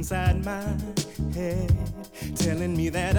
inside my head telling me that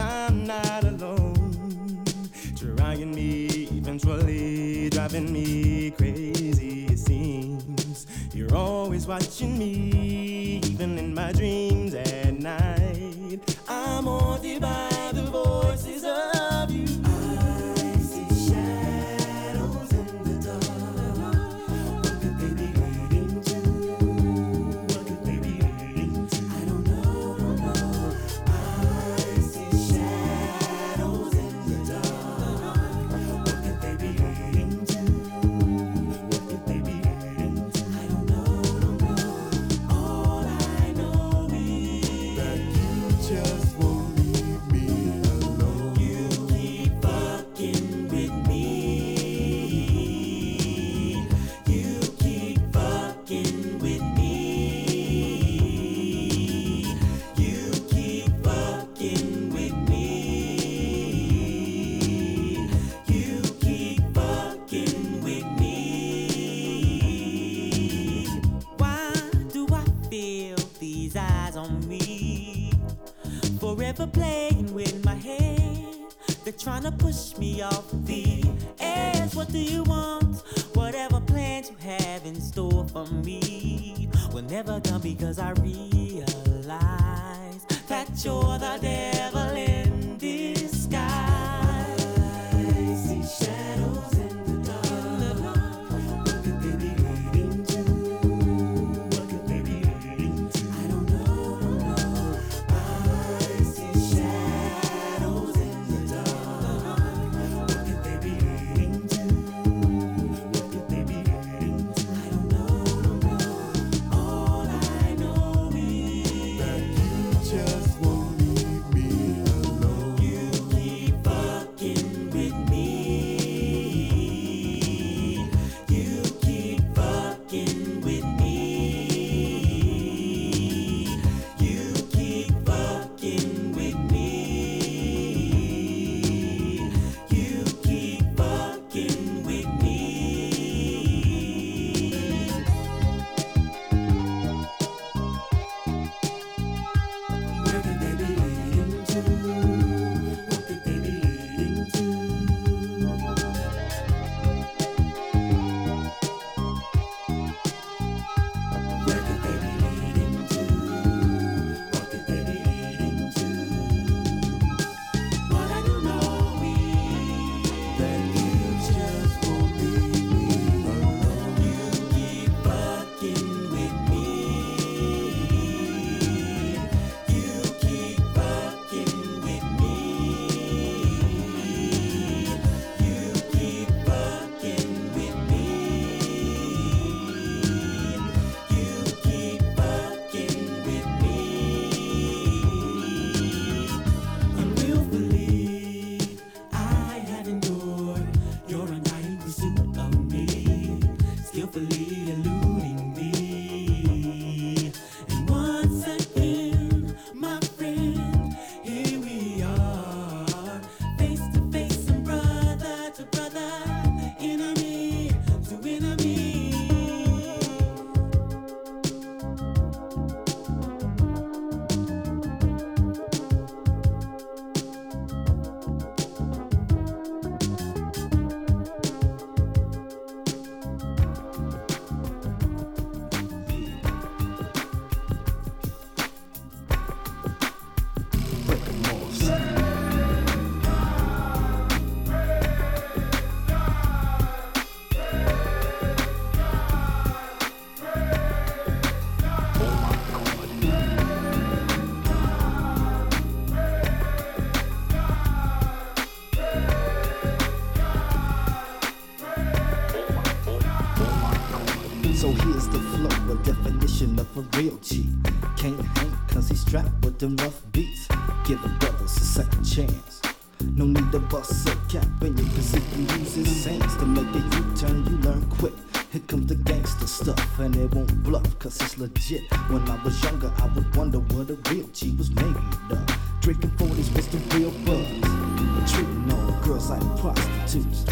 cause it's legit. When I was younger, I would wonder what a real G was made of. Drinking 40s was the real buzz. Treating all girls like prostitutes.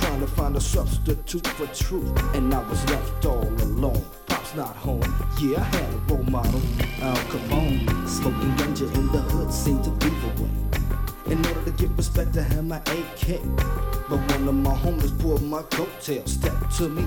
Trying to find a substitute for truth. And I was left all alone. Pop's not home. Yeah, I had a role model, Al Capone. Smoking ganja in the hood seemed to be the way. In order to get respect, I had my AK. But one of my homies pulled my coattail, stepped to me,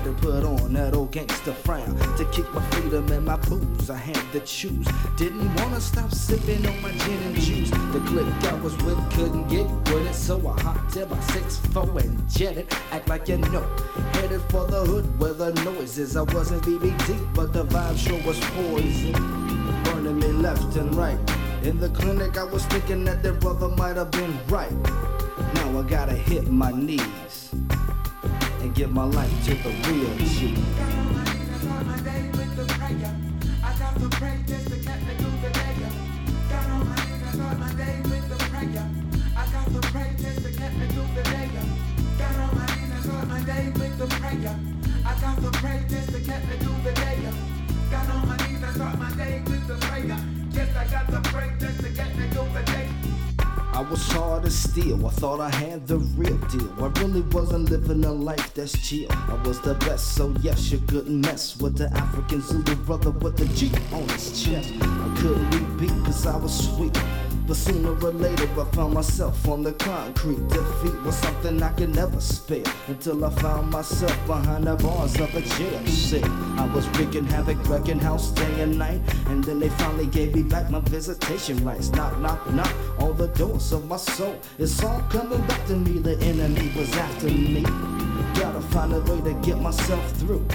had to put on that old gangster frown to keep my freedom and my booze. I had to choose, didn't wanna stop sipping on my gin and juice. The clique I was with couldn't get with it, so I hopped in my 6'4 and jetted, act like you know. Headed for the hood where the noise is. I wasn't BBD, but the vibe sure was poison, burning me left and right. In the clinic, I was thinking that their brother might have been right. Now I gotta hit my knees give my life took a real machine. I day with the prayer I the prayers to get a new beginning got start my day the to Carolina and start my day with the real G. I was hard as steel. I thought I had the real deal. I really wasn't living a life that's chill. I was the best, so yes, you couldn't mess with the African Zulu brother with the G on his chest. I couldn't be beat cause I was sweet. But sooner or later I found myself on the concrete. Defeat was something I could never spare until I found myself behind the bars of a jail cell. I was wreaking havoc, wrecking house day and night, and then they finally gave me back my visitation rights. Knock, knock, knock on the doors of my soul. It's all coming back to me. The enemy was after me. Gotta find a way to get myself through.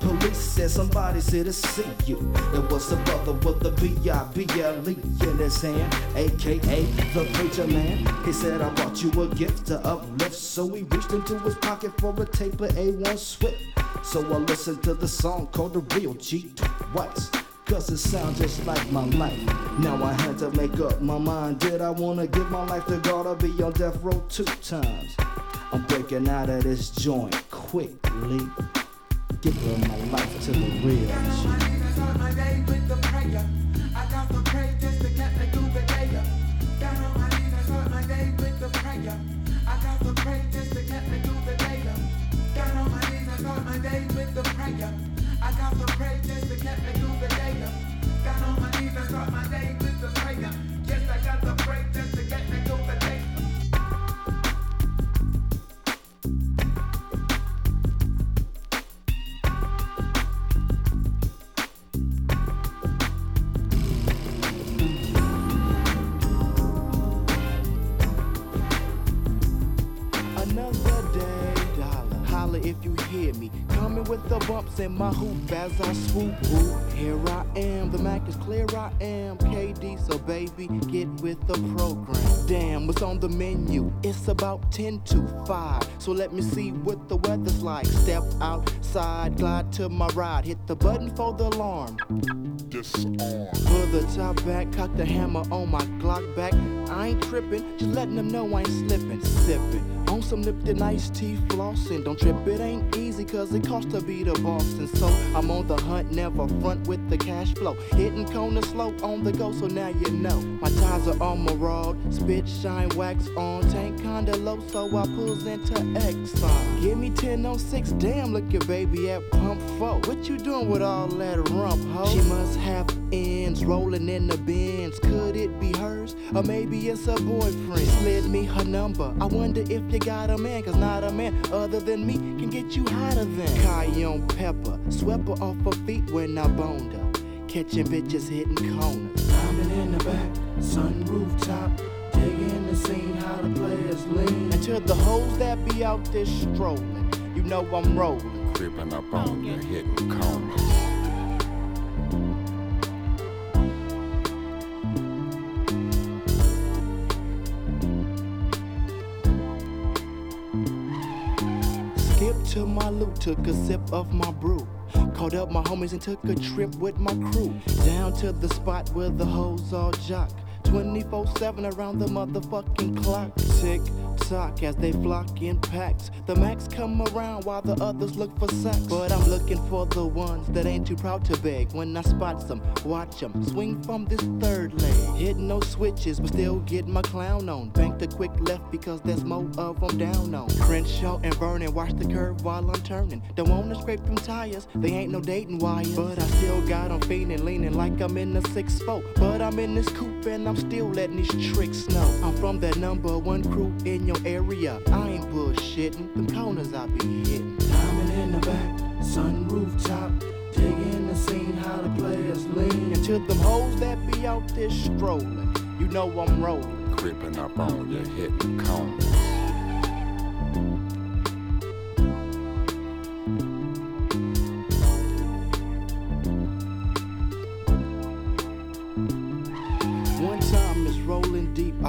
Police said somebody said to see you. It was the brother with the B-I-B-L-E in his hand, aka the preacher man. He said, I brought you a gift to uplift. So he reached into his pocket for a tape of A1 Swift. So I listened to the song called The Real G twice. Cause it sounds just like my life. Now I had to make up my mind. Did I wanna give my life to God or be on death row two times? I'm breaking out of this joint quickly giving my life to the real in my hoop as I swoop. Whoop, here I am, the Mac is clear, I am KD, so baby, get with the program. Damn, what's on the menu? It's about 10 to 5, so let me see what the weather's like. Step outside, glide to my ride, hit the button for the alarm. Disarm. Pull the top back, cock the hammer on my Glock back. I ain't tripping, just letting them know I ain't slipping, sipping. On some Lipton iced tea flossing. Don't trip, it ain't easy cause it costs to be the boss. And so I'm on the hunt, never front with the cash flow. Hitting corner slow on the go, so now you know. My ties are on my rod, spit, shine, wax on. Tank kinda low, so I pulls into Exxon. Give me 10 on 6, damn, look your baby at pump 4. What you doing with all that rump, ho? She must have ends rolling in the bins. Could it be hers? Or maybe it's a boyfriend. Slid me her number. I wonder if you got a man, cause not a man other than me can get you hotter than cayenne pepper. Swept her off her feet when I boned her. Catching bitches hitting corners. Climbing in the back, sun rooftop. Digging the scene, how the players lean. And to the hoes that be out there strolling, you know I'm rolling. Creeping up on you, hitting corners. To my loot, took a sip of my brew. Called up my homies and took a trip with my crew. Down to the spot where the hoes all jock. 24 7 around the motherfucking clock. Tick tock as they flock in packs. The max come around while the others look for sex. But I'm looking for the ones that ain't too proud to beg. When I spot some, watch them swing from this third leg. Hitting no switches, but still getting my clown on. Bank the quick left because there's more of them down on. Crenshaw and Vernon, watch the curve while I'm turning. Don't wanna scrape them tires, they ain't no Dayton wires. But I still got them feeling, leaning like I'm in the 6-4. But I'm in this coupe and I'm still letting these tricks know. I'm from that number one crew in your area. I ain't bullshitting, them corners I be hitting. Diamond in the back, sun rooftop. Digging the scene, how the players lean. And to them hoes that be out there strolling, you know I'm rolling. Creeping up on you, hitting corners.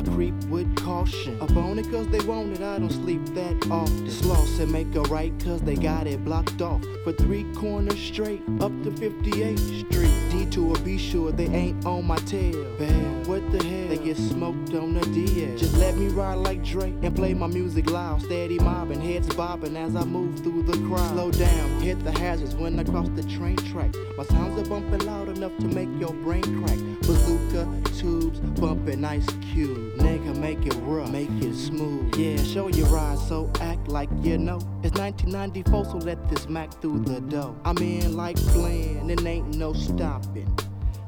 I creep with caution. Up on it cause they want it, I don't sleep that often. Sloss and make a right cause they got it blocked off. For three corners straight, up to 58th Street. Detour, be sure they ain't on my tail. Bad, what the hell? They get smoked on the DL. Just let me ride like Drake and play my music loud. Steady mobbing, heads bobbing as I move through the crowd. Slow down, hit the hazards when I cross the train tracks. My sounds are bumping loud enough to make your brain crack. Bazooka, tubes, bumping ice cube. Nigga, make it rough, make it smooth. Yeah, show your ride, so act like you know. It's 1994, so let this Mac through the door. I'm in like Flynn, and ain't no stopping.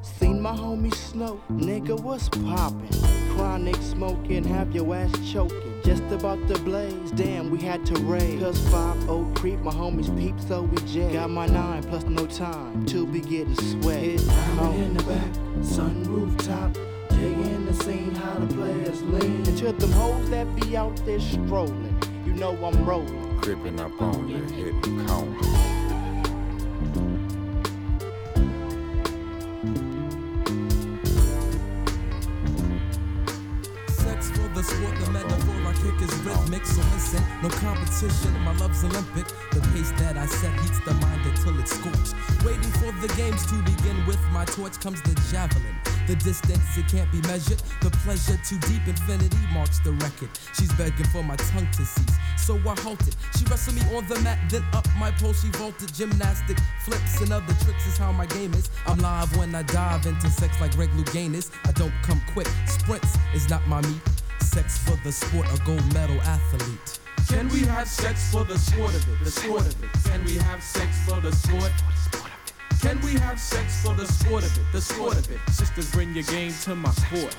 Seen my homie Snow, nigga, what's poppin'? Chronic smoking, have your ass choking. Just about to blaze, damn, we had to raise. Cause 5 old creep, my homies peep, so we jet. Got my nine plus no time to be getting sweat. Hit home in the back, sun rooftop. Digging the scene, how the players lean. And to them hoes that be out there strolling, you know I'm rolling. Creeping up on you, hitting corners. Sex the sport, the metaphor I kick is rhythmic. So listen, no competition, my love's Olympic. The pace that I set heats the mind until it scorches. Waiting for the games to begin with my torch comes the javelin. The distance, it can't be measured. The pleasure to deep infinity marks the record. She's begging for my tongue to cease, so I halted. She wrestled me on the mat, then up my pole she vaulted. Gymnastic flips and other tricks is how my game is. I'm live when I dive into sex like Greg Louganis. I don't come quick, sprints is not my meat. Sex for the sport, a gold medal athlete. Can we have sex for the sport of it? The sport of it. Can we have sex for the sport? Can we have sex for the sport of it? The sport of it. Sisters, bring your game to my court.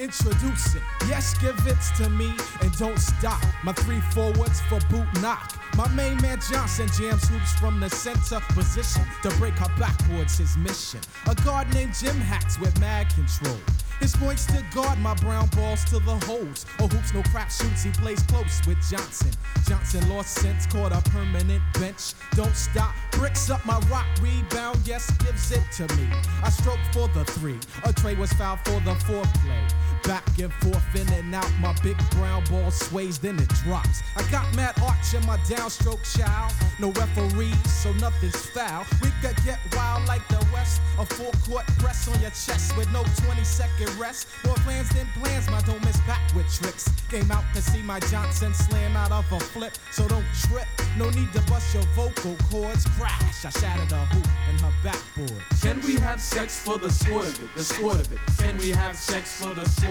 Introducing, yes, give it to me and don't stop. My three forwards for boot knock. My main man Johnson jams hoops from the center position to break her backboards. His mission. A guard named Jim Hats with mad control. His points to guard my brown balls to the holes. Oh, hoops, no crap shoots, he plays close with Johnson. Johnson lost sense, caught a permanent bench. Don't stop, bricks up my rock rebound, yes, gives it to me. I stroke for the three. A tray was fouled for the foreplay. Back and forth, in and out, my big brown ball sways, then it drops. I got mad arch in my downstroke child. No referees, so nothing's foul. We could get wild like the West. A full court press on your chest with no 20 second rest. More plans than plans, my don't miss back with tricks. Came out to see my Johnson slam out of a flip, so don't trip. No need to bust your vocal cords. Crash, I shattered a hoop in her backboard. Can we have sex for the sport of it? The sport of it. Can we have sex for the sport?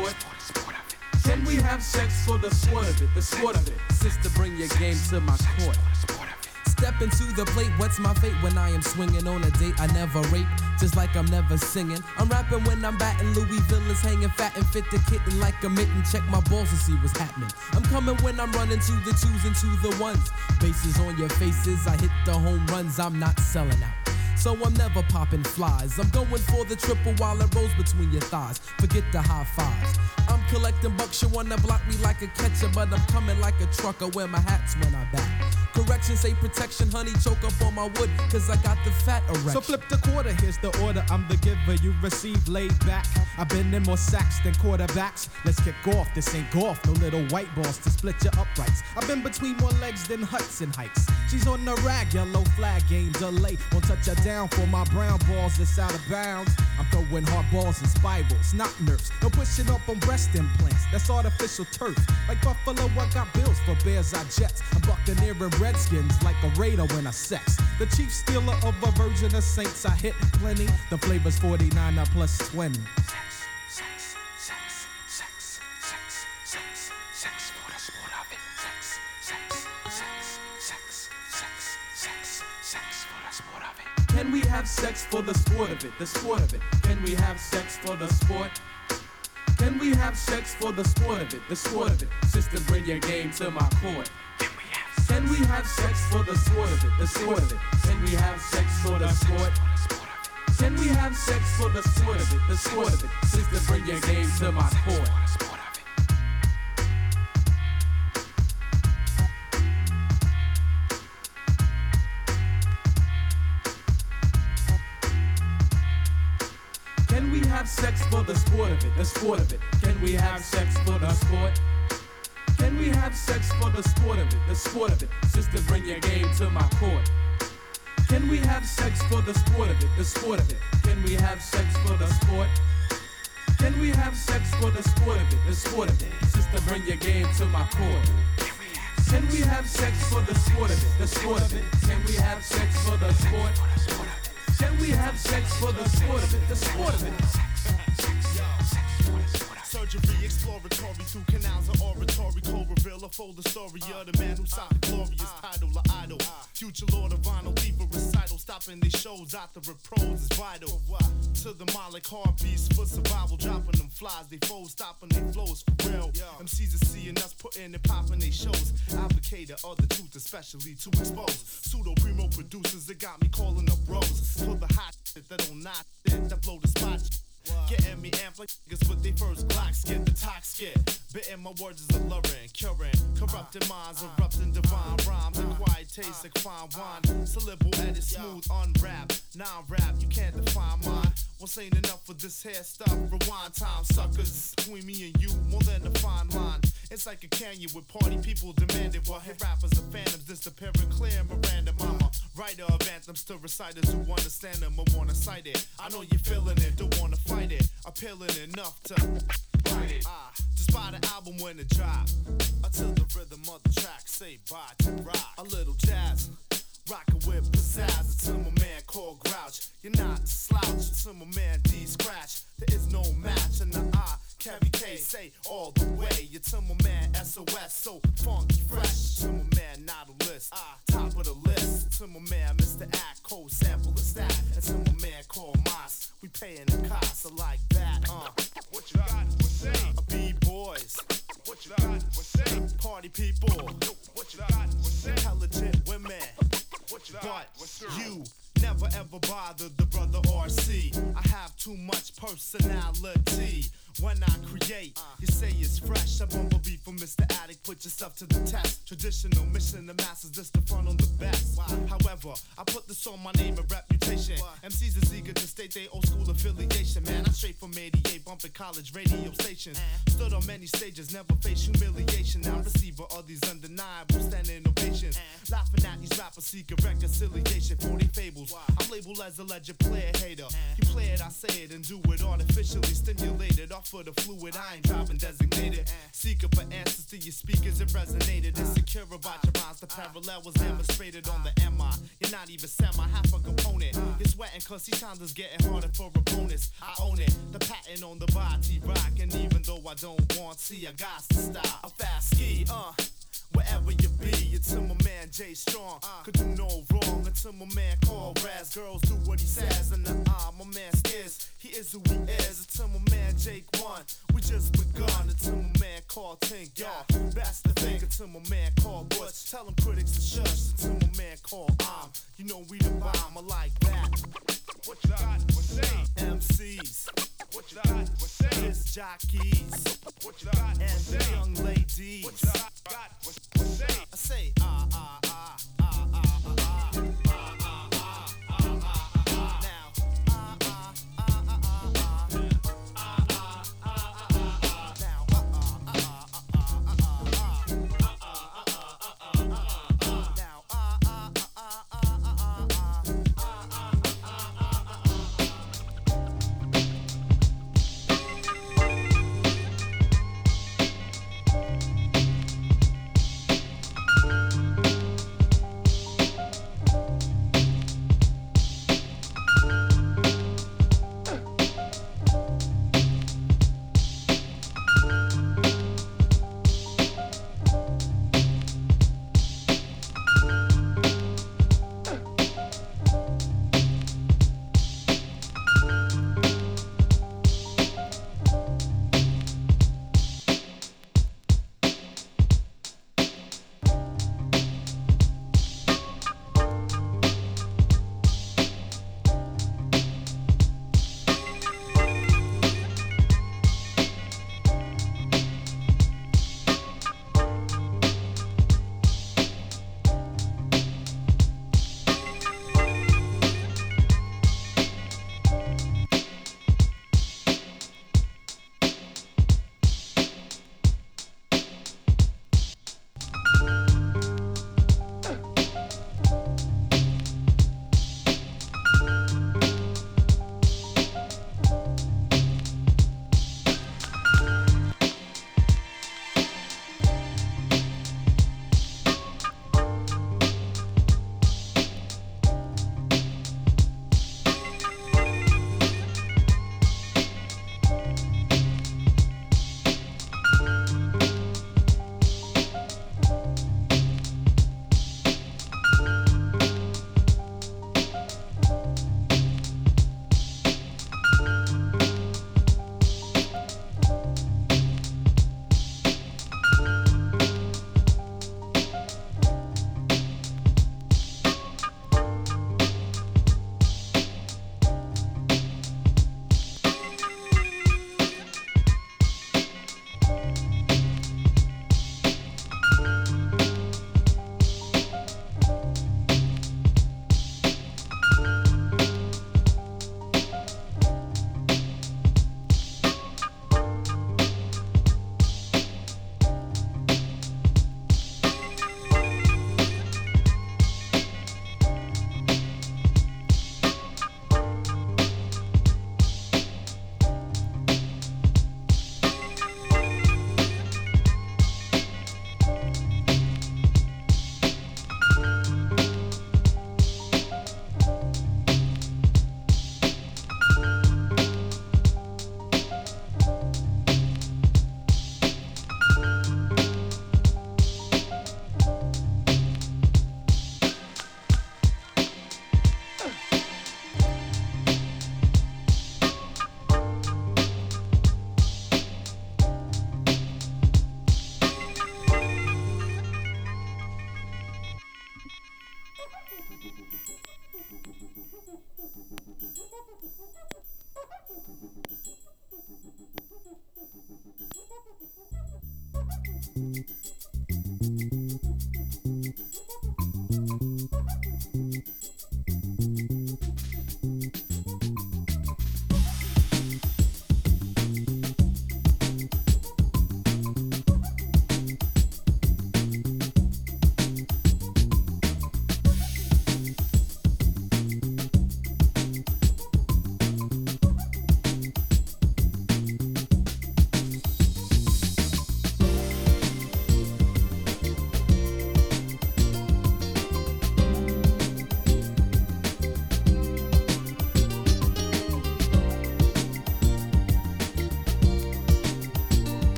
Can we have sex for the sport of it? The sport of it. Sister, bring your game to my court. Step into the plate, what's my fate when I am swinging on a date? I never rape, just like I'm never singing. I'm rapping when I'm batting, Louisville is hanging fat and fit the kitten like a mitten. Check my balls to see what's happening. I'm coming when I'm running to the twos and to the ones. Bases on your faces, I hit the home runs, I'm not selling out. So I'm never popping flies. I'm going for the triple while it rolls between your thighs. Forget the high fives. I'm collecting bucks, you wanna block me like a catcher, but I'm coming like a trucker. Wear my hats when I back. Correction, say protection, honey, choke up on my wood, cause I got the fat erection. So flip the quarter, here's the order. I'm the giver, you receive laid back. I've been in more sacks than quarterbacks. Let's kick off, this ain't golf, no little white balls to split your uprights. I've been between more legs than Hudson Heights. She's on the rag, yellow flag, game delay. Won't touch her down for my brown balls, it's out of bounds. I'm throwing hard balls and spirals, not nerfs. No pushing up on breast implants, that's artificial turf. Like Buffalo, I got bills for Bears, I Jets. I'm Buccaneer and Redskins like a Raider when I sex. The chief stealer of a virgin of saints, I hit plenty. The flavor's 49 I plus 20. Can we have sex for the sport of it? The sport of it. Can we have sex for the sport? Can we have sex for the sport of it? The sport of it. Sister, bring your game to my court. Can we have sex for the sport of it? The sport of it. Can we have sex for the sport? Can we have sex for the sport of it? The sport of it. Sister, bring your game to my court. Can we have sex for the sport of it? The sport of it. Can we have sex for the sport? Can we have sex for the sport of it? The sport of it. Sister, bring your game to my court. Can we have sex for the sport of it? The sport of it. Can we have sex for the sport? Can we have sex for the sport of it? The sport of it. Sister, bring your game to my court. Can we have sex for the sport of it? The sport of it. Can we have sex for the sport? Can we have sex for the sport of it? The sport of it. Surgery exploratory through canals of oratory. Cold reveal a full story of the man who sought the glorious title of idol. Future lord of vinyl, deeper recital. Stopping these shows out the repros is vital. To the Malik heartbeats for survival. Dropping them flies, they foes, stopping they flows for real. MCs are seeing us putting and popping they shows. Advocator of the truth, especially to expose. Pseudo primo producers that got me calling up bros. For the hot shit that don't it, that blow the spot. Getting me amped like niggas with they first Glocks get the toxic. Bitten my words is alluring, curing. Corrupted minds, erupting divine rhymes. Quiet taste like fine wine. Syllable edit, smooth, unwrap. Non rap, you can't define mine. What's ain't enough for this hair stuff? Rewind time, suckers. Between me and you, more than a fine line. It's like a canyon with party people demanding. Well, hit rappers are phantoms, disappearing clear. Miranda, mama. Writer of anthems to reciters who understand them or wanna cite it. I know you're feeling it, don't wanna fight it. Appealing enough to write it. Ah, just buy the album when it drop. Until the rhythm of the track say bye to rock. A little jazz. Rockin' with pizzazz to my man called Grouch. You're not a slouch to my man D Scratch. There is no match in the eye. Kevin K say all the way. You're to my man SOS, so funky fresh. To my man Nautilus, ah, top of the list. To my man Mr. Act, cold sample of stat. And to my man called Moss, we paying the cost I like that. Uh. What you got? What's up? B boys. What you got? What's up? Party people. What you got? What's Intelligent women. You you? Never ever bother the brother RC. I have too much personality. When I create, you say it's fresh. A bumblebee from Mr. Addict, put yourself to the test. Traditional mission, the masses, this the front on the best. However, I put this on my name and reputation. MCs is eager to state their old school affiliation. Man, I straight from 88, bumping college radio stations. Stood on many stages, never faced humiliation. Now receiver of these undeniable standing ovations. Laughing at these rappers seeking reconciliation for their fables. I'm labeled as a legend player hater. You play it, I say it, and do it artificially stimulated. Off of the fluid, I ain't driving designated. Seeker for answers to your speakers, it resonated. Insecure about your rhymes, the parallel was demonstrated on the MI. You're not even semi, half a component. You're sweating cause these times is getting harder for a bonus. I own it, the patent on the body rock. And even though I don't want to, I got to stop. A fast ski, uh wherever you be. Until my man Jay Strong uh. could do no wrong. Until my man call Raz, girls do what he says. And the eye, my man stares, he is who he is. Until my man Jake won, we just begun. Until my man call Ten y'all. That's the thing. Until my man call Butch, tell him critics to shush. Until my man call I'm, you know we the bomb. I like that. What you got to say? MCs. What you got? What's jockeys. What you got? And young ladies. What you got? What's? I say ah ah.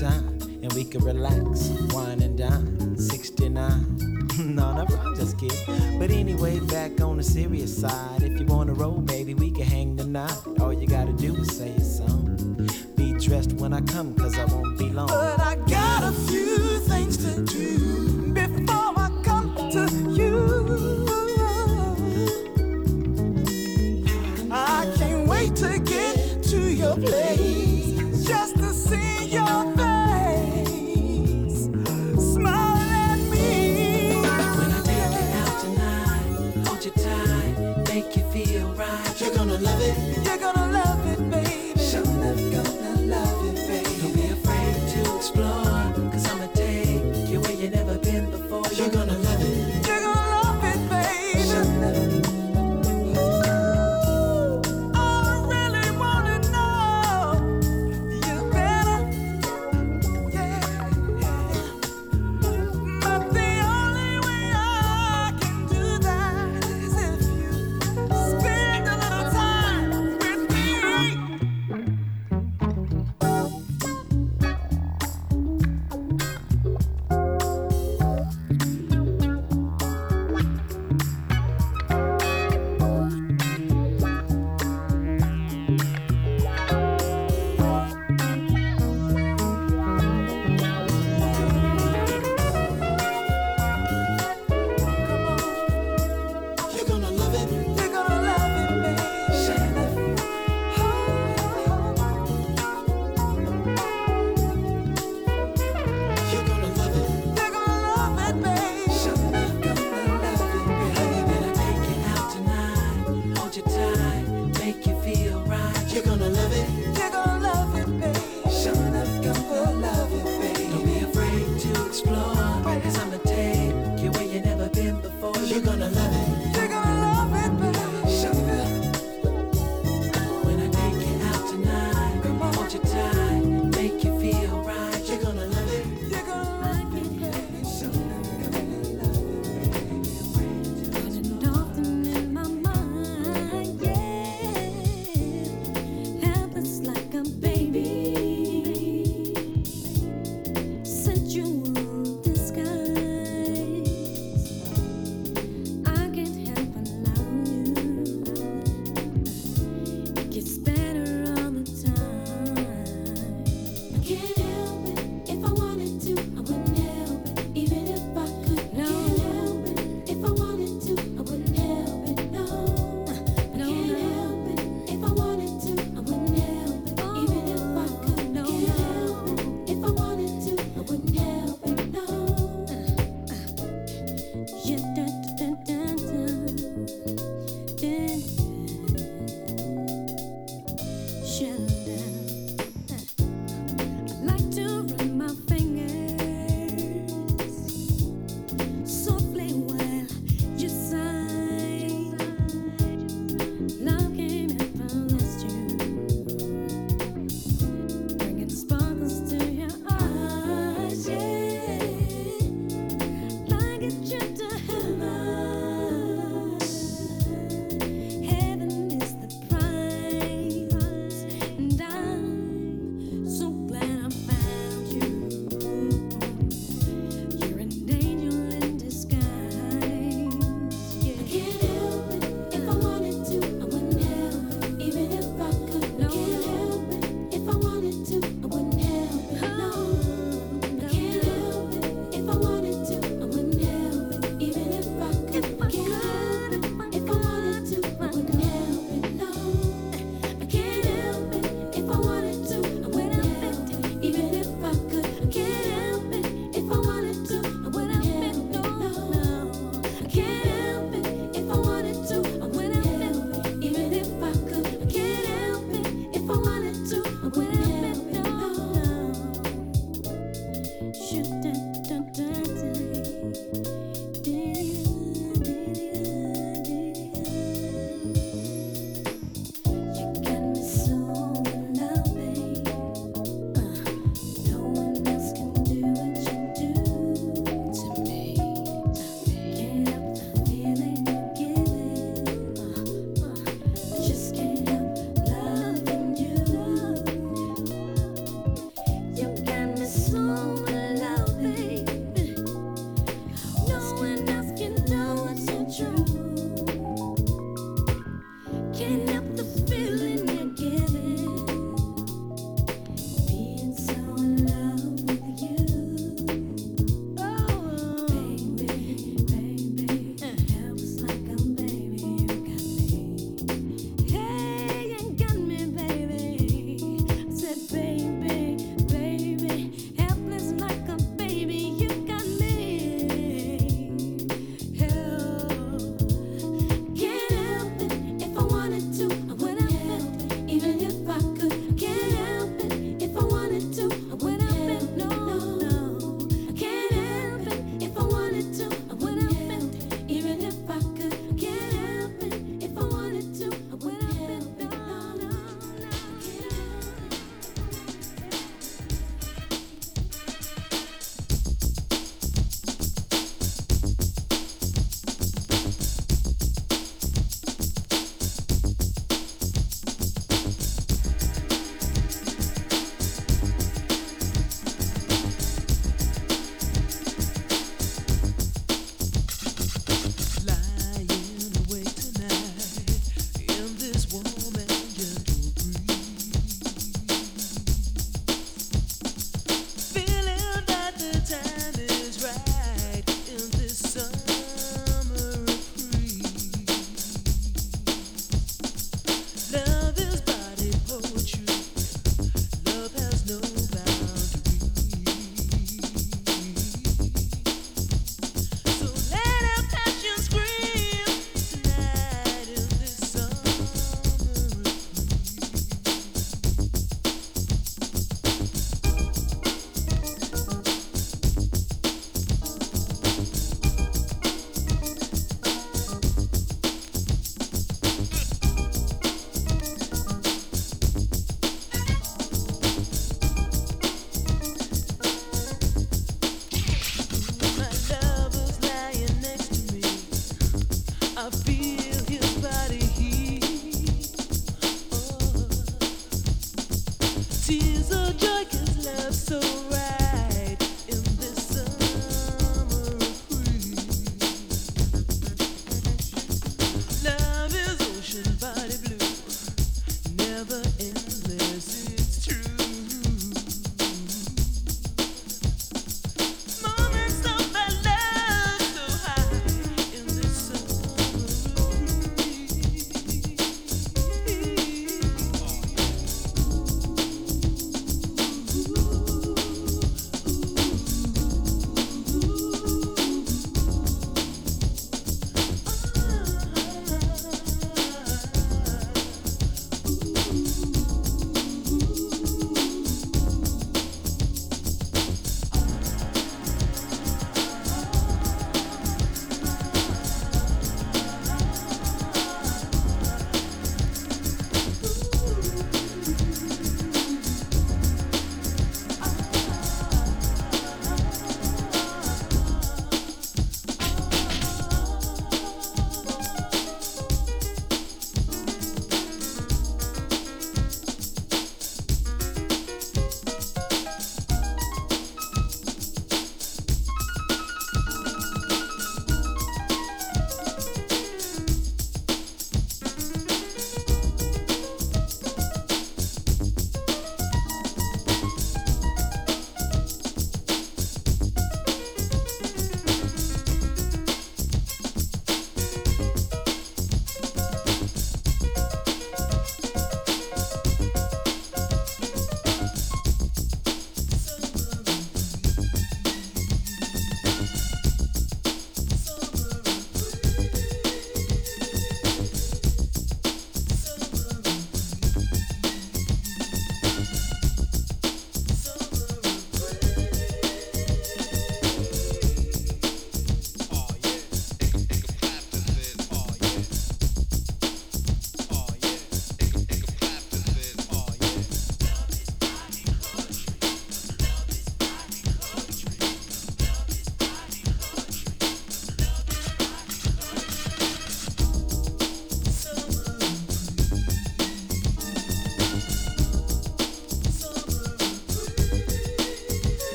time and we could relax, wine and dine. 69. no, no, I'm just kidding. But anyway, back on the serious side, if you wanna roll, baby, we can hang tonight.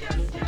Yes.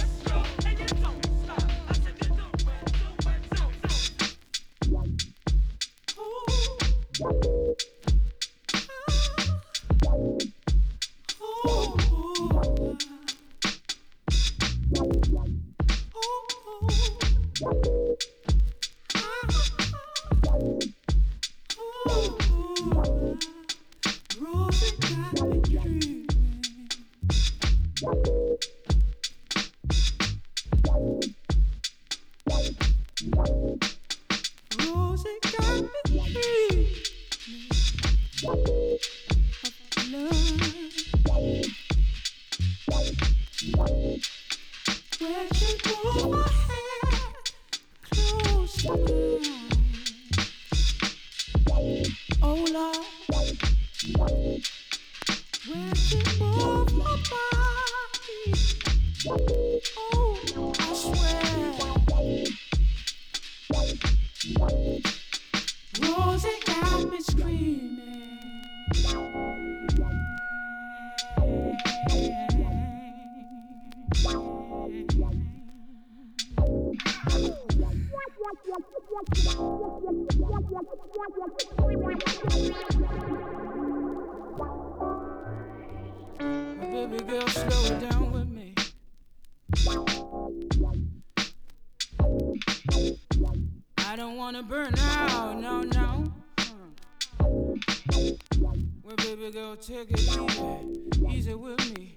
Take it easy, easy with me.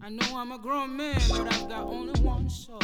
I know I'm a grown man, but I've got only one soul.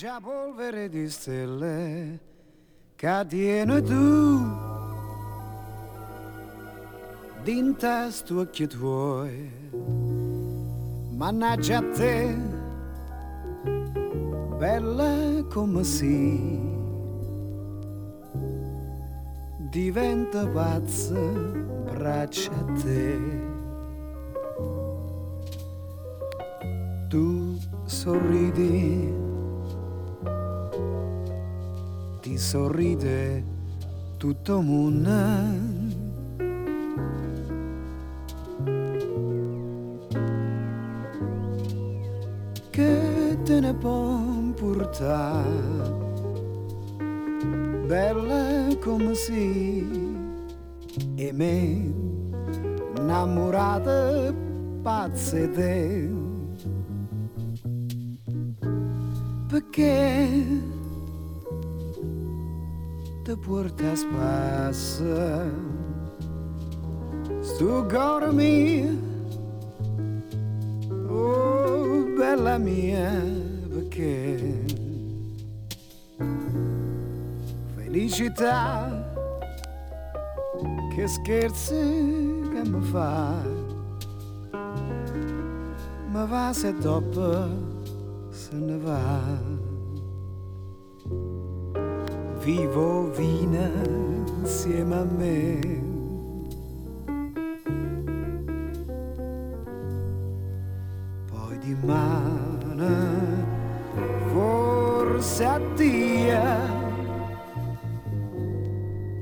Mannaggia polvere di stelle che tieni tu. Dinta stu occhi tuoi Mannaggia a te bella come si diventa pazza braccia a te. Tu sorridi sorride tutto mondo. Che te ne può portare, bella come si, e me, innamorata, pazze te. Perché De puertas passa. Tu agora minha, oh bela minha, porque felicidade que esquece que me faz. Me va ser topa se nevar. Va vivo vina insieme a me. Poi di mano forse a dia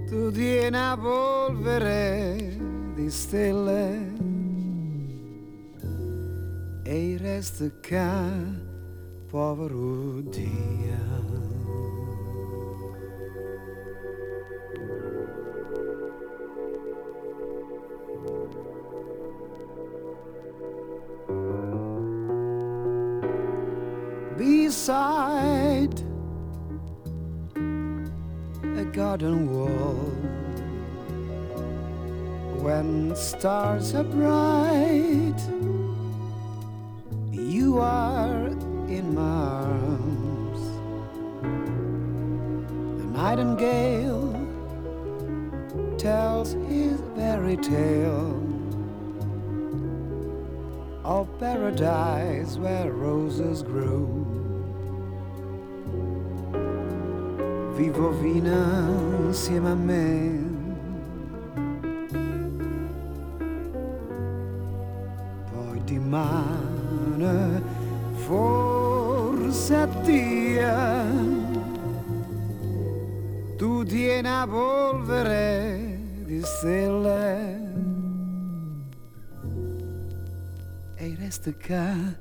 tu tieni a polvere di stelle e il resto che povero Dio. Garden wall when stars are bright you are in my arms the nightingale tells his fairy tale of paradise where roses grow. Vivo vina insieme a me. Poi di mano forse dia tu tieni a polvere di stelle resta cá,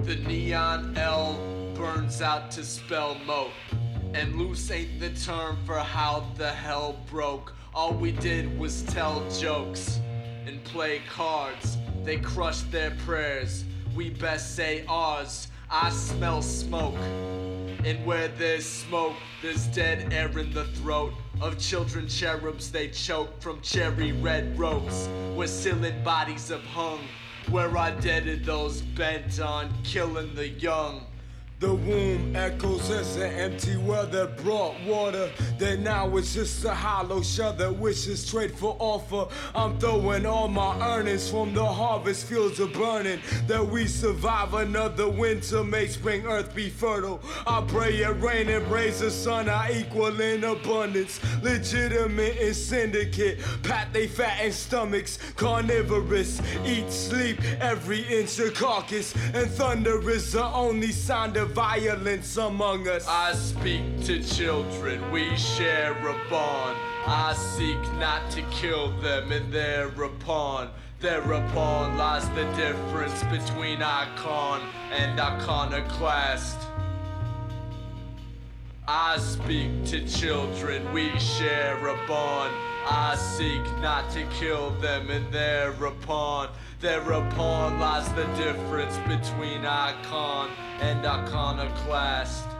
The neon L burns out to spell moat. And loose ain't the term for how the hell broke. All we did was tell jokes and play cards. They crushed their prayers. We best say ours. I smell smoke. And where there's smoke, there's dead air in the throat of children cherubs. They choke from cherry red ropes where ceiling bodies have hung. Where I deaded those bent on killing the young. The womb echoes as an empty well that brought water. Then now it's just a hollow shell that wishes straight for offer. I'm throwing all my earnings from the harvest fields of burning. That we survive another winter, may spring earth be fertile. I pray it rain and raise the sun, I equal in abundance. Legitimate and syndicate, pat they fat and stomachs. Carnivorous, eat, sleep, every inch of carcass. And thunder is the only sound of violence among us. I speak to children, we share a bond. I seek not to kill them, and thereupon, thereupon lies the difference between icon and iconoclast. I speak to children, we share a bond. I seek not to kill them, and thereupon, thereupon lies the difference between icon and iconoclast.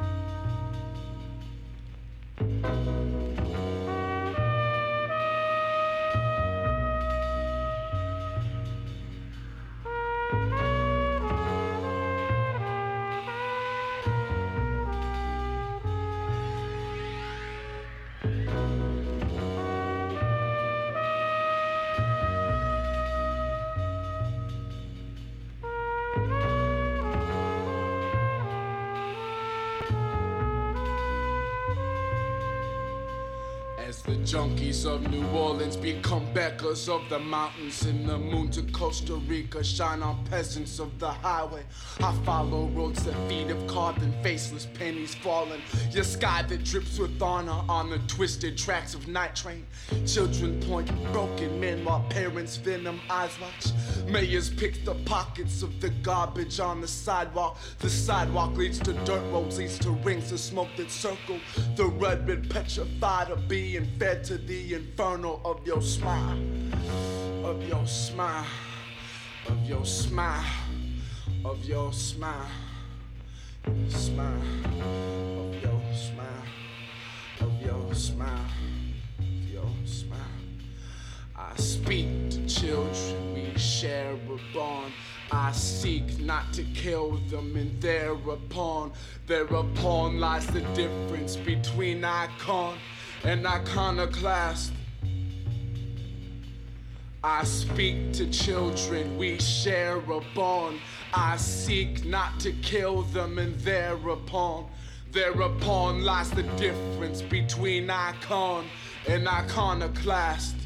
The junkies of New Orleans become beggars of the mountains in the moon to Costa Rica shine on peasants of the highway. I follow roads that feed of carving faceless pennies falling. Your sky that drips with honor on the twisted tracks of night train. Children point broken men while parents venom eyes watch. Mayors pick the pockets of the garbage on the sidewalk. The sidewalk leads to dirt roads, leads to rings of smoke that circle. The red been petrified of being fed to the inferno of your smile, of your smile, of your smile, of your smile, smile, of your smile, of your smile, of your smile. I speak to children, share a bond. I seek not to kill them, and thereupon, thereupon lies the difference between icon and iconoclast. I speak to children, we share a bond. I seek not to kill them, and thereupon, thereupon lies the difference between icon and iconoclast.